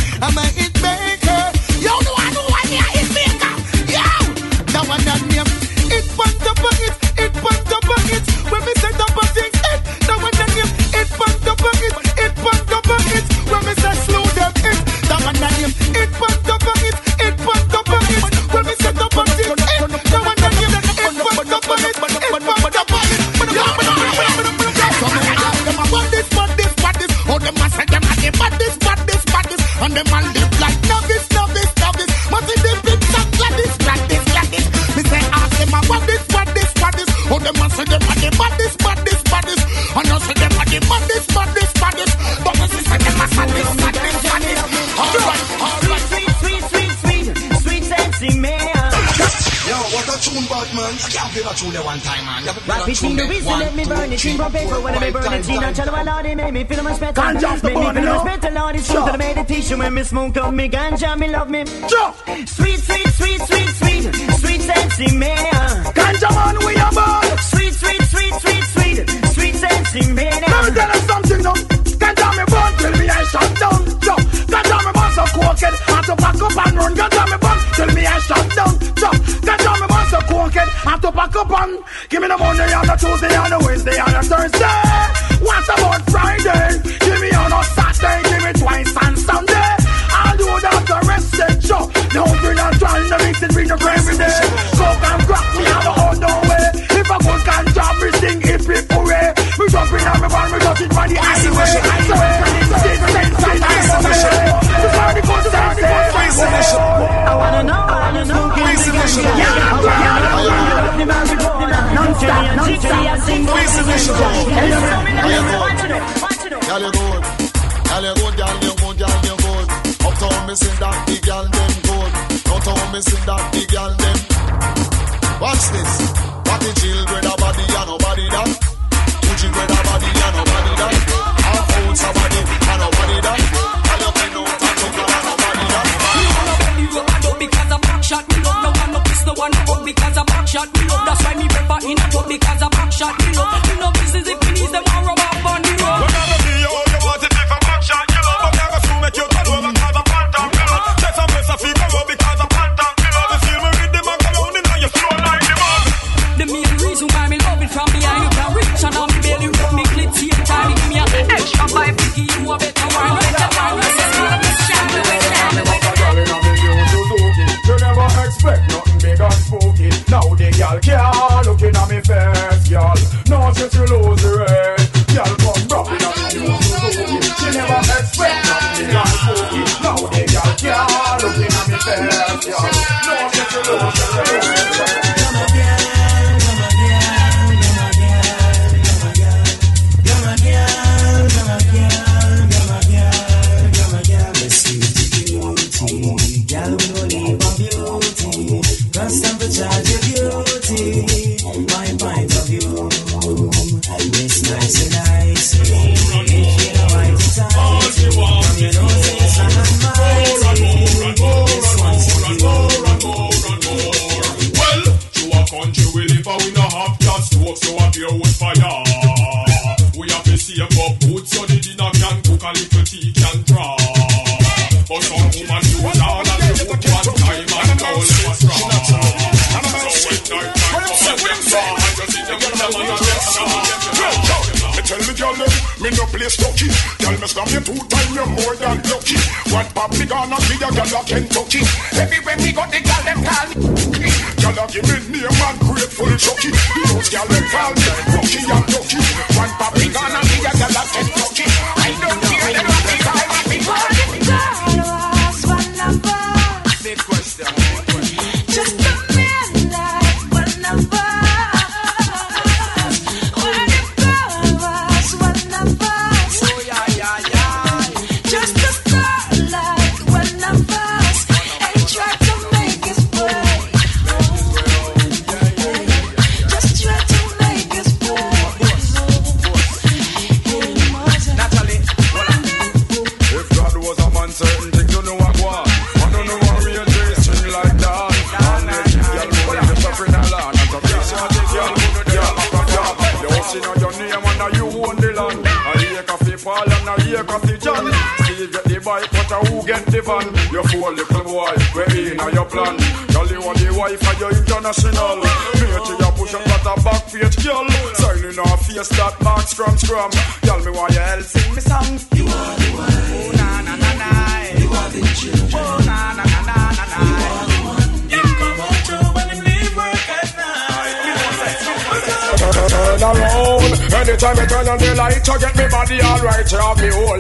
It the
reason, let me burn it in from paper when I burn it in. I tell you, Lord, it made me feel much better.
Ganja off the
Made me
bone,
feel
you
much
know.
better, Lord, it's true to the meditation when me smoke up me ganja, me love me. Sweet, sweet, sweet, sweet, sweet, sweet, sexy man.
Ganja man, we are born.
Sweet, sweet, sweet, sweet, sweet, sweet, sexy man.
Let me tell you something now. Ganja me born till me I shut down. Yo, ganja me born so crooked. Had to pack up and run. Ganja me born till me I shut down. Yo, ganja me born so crooked. Had to pack up and give me the Monday and the Tuesday and the Wednesday and the Thursday. What about Friday? Give me on a Saturday. Give me twice on Sunday. I'll do that the rest of the show. No, we're not trying to mix it with the every day. Coke and crack me have a hold no way. If a good can job, me sing hip hip hooray. Me jump in and me van, me just it from the highway.
Non-stop.
Girl, you good. Girl, you good, girl, you good, girl, you good. Uptown, me sing that girl, them good. Downtown, me sing that girl, them. Watch this. What the children a body and nobody that. Two children a body and nobody that. Half ounce a body and nobody that. Girl, you bend out and look and nobody that.
because a back shot me love no one no piss no one up because back shot me love that's why me prefer in a because shot me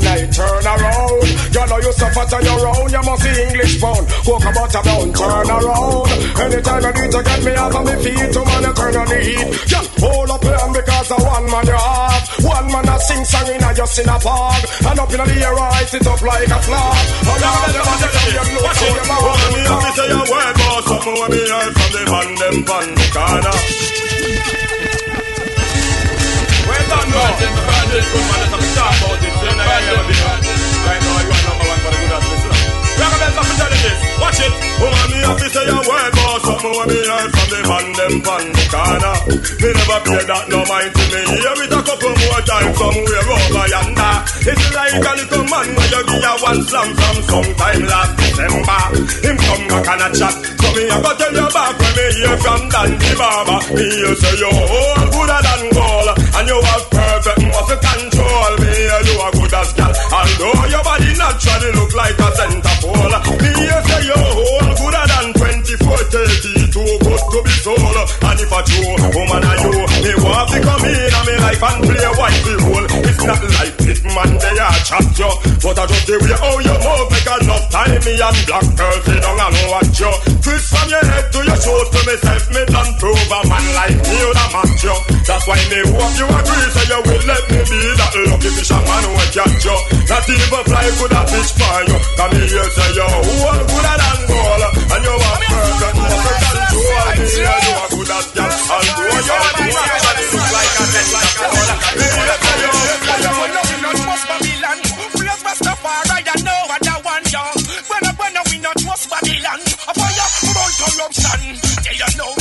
night.
Turn around. You know you suffer to your own. You must see English pound. Walk about a down. Turn around. Anytime you need to get me off of my feet, to man, you turn on the heat. Just hold up hand because I one man you have. One man a sing song in a just in a park. And up in the air, I sit up like a flag. Oh, and all the man you know
Watch
how
it.
you
Woman, me have to say a
mouth.
word, boss. Something when me heard from the man them van the corner. Done, no. Talk about it. You never now. You for the me heard from the them. Me never that no mind to me. Hear it a couple more times somewhere over yonder. It's like a little man when you give a one slam from sometime last December. Him come back and a chat. So me a go tell you back when me hear from Dandy Baba. Me you say you all gooder than gold. And you have perfect muscle control. Me you a good as gal. Although your body naturally look like a center pole. Me you say you all gooder than 24, 30. Too good to be sold. And if a true woman are you, me want to come in and me life and play a wifey role. It's not like it man they are chat you. But I just the way how you move make enough time me and black girl sit down and watch you. Twist from your head to your toes to myself me done prove a man like me would a match you. That's why me hope you agree so you will let me be that lucky fisherman who catch you. Not even fly could a fish for you. Come here say you all gooder than gold. And you are perfect muscle control. Me hear you are good as gal. Although your body naturally look like a dead like a hole. Me hear say you
Corruption, yeah, you know. When I when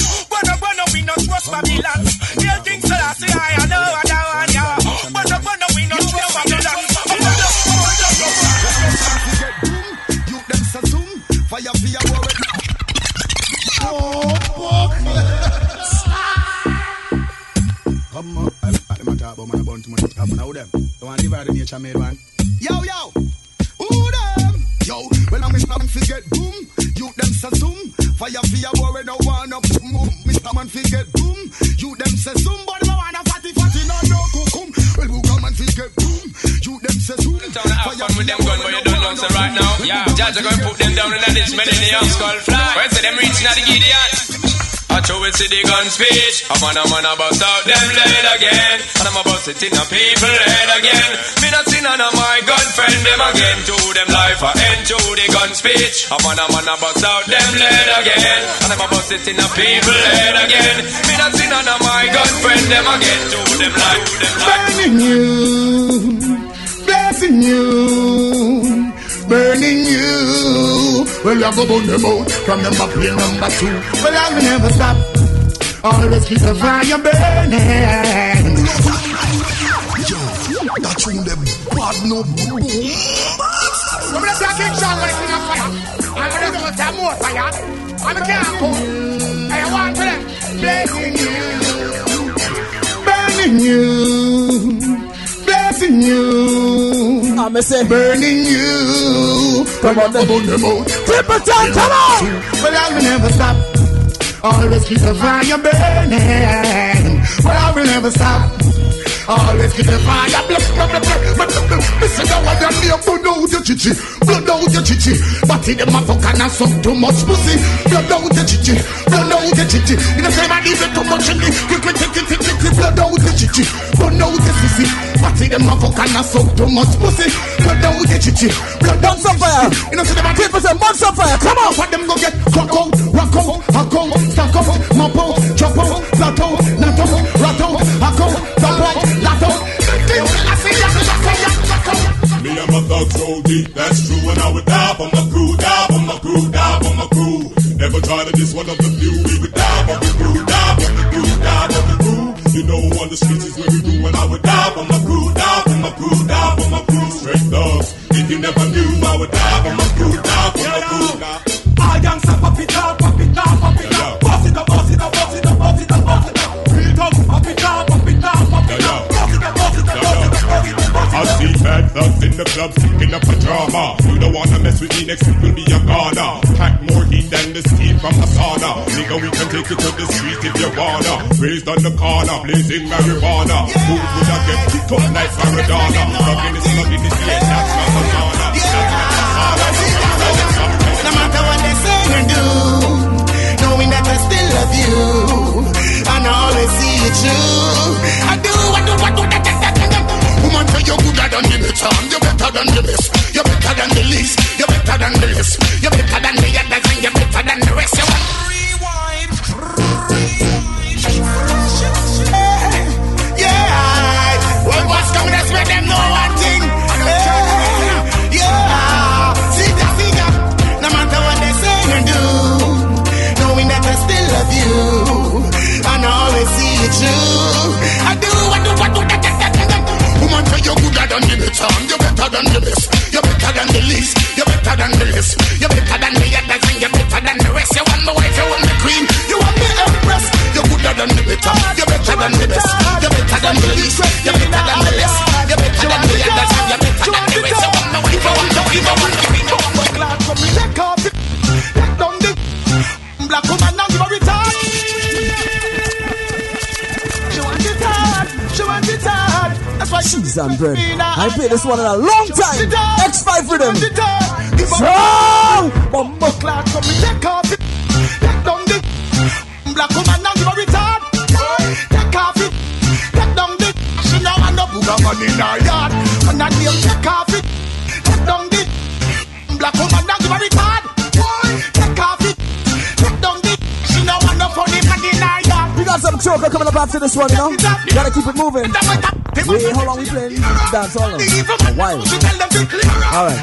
trust Babylon. Yeah, things that I know, I know, I know. When when Babylon.
You them say zoom, fire for your boy. Come on, I let them talk about man, about too much stuff, and how them? Don't want to divide the nature made man. Yo, yo, who them? Yo, well I'm in I'm forget boom. You them say zoom,
Fire for your boy, we no want no boom. Mr. Man, fi get boom. You them say zoom, but me want a fatty fatty, no no kukum. Well, who come and fi get boom. You them say zoom.
Have fun with them gun, but you don't know so right now. Yeah, Judge are gonna put them down in this millennium skull fly. Where say them reaching at the Gideon? I throw it to the gun speech. I'm on a man about out them lead again. And I'm about to in a people head again. Not none of my gun friend them again. To them life I end to the gun speech. I'm on a man about out them lead again. And I'm about to in a people head again. Me not of my gun friend them again. To them life.
Burning you, blessing you, burning you. Well, you go burn them out from number plane number two. Well, I will never stop. Always keep the fire burning.
Yo, that tune them bad no boom.
I'm gonna take a big song when it's in fire. I'm gonna go some more fire. I'm a careful. I want to them blessing you, burning you, blessing you.
I'm a say
burning you. Come on, burn them out.
Triple time, come on.
Well, I will never stop. Always keep the fire burning. Well, I will never stop. Always keep the fire blah, blah, blah, blah, blah, blah. Listen to what them here blood out your chichi, blood out your chichi. But in fuck and a suck too much pussy. Blood out your chichi, blood out your chichi. In the same body too much in the quick quick quick quick quick quick blood out your chichi, blood out your sissy. But in fuck and a suck too much pussy. Blood out your chichi, blood out your fire. You know see them a keep us a months of fire. Come on, what them go get? Rock out, rock out, rock out, stack up, mop out, chop out, out, out, rat out,
that's true. And I would die for my crew, die for my crew, die for my crew. Never try to diss one of the few. We would die for the crew, die for the crew, die for the crew. You know on the streets is where we do. And I would die for my crew, die for my crew, die for my crew. Straight thugs. If you never knew, I would die for my crew, die for my crew.
I say pop it
bad thugs in the club sticking up a drama. You don't wanna mess with me, next week will be a goner. Pack more heat than the steam from a sauna. Nigga, we can take you to the street if you wanna. Raised on the corner, blazing marijuana. Who would I get kicked up like Maradona? Slugging is slugging is yeah, that's not a sauna. That's not a
than the best, you're better than the least, you're better than the list, you're better than the others, and you're better than the rest. You than the list, you're better than the others, and you're better than the rest. You want my wife, you want my queen, you want me empress. You're gooder than the better, you're better than the best, you're better than the least, you're better than the less, you're better than the others, and you're better than the rest. You want my wife, you want my queen, you want my queen, you want my
Glad for me, take off it. Take down the black woman and give her it. She want it hard. She want it hard. That's why
Cheese and bread. I played this one in a long time. X5 rhythm.
Strong! Bumbo clad, come me take off it. Take down the black woman and give her it hard. Take. Take the. She no booger man in her yard. And take. Take the black woman and give her it hard. Take. Take the. She no funny man
got some choker coming up after this one, you know? You Gotta keep it moving. Wait, how long we playing? Dance all now? A while. Alright.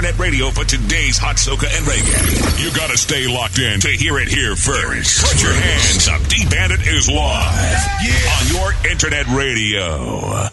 Internet radio for today's hot soca and reggae. You gotta stay locked in to hear it here first. Put your hands up. D Bandit is live on your internet radio.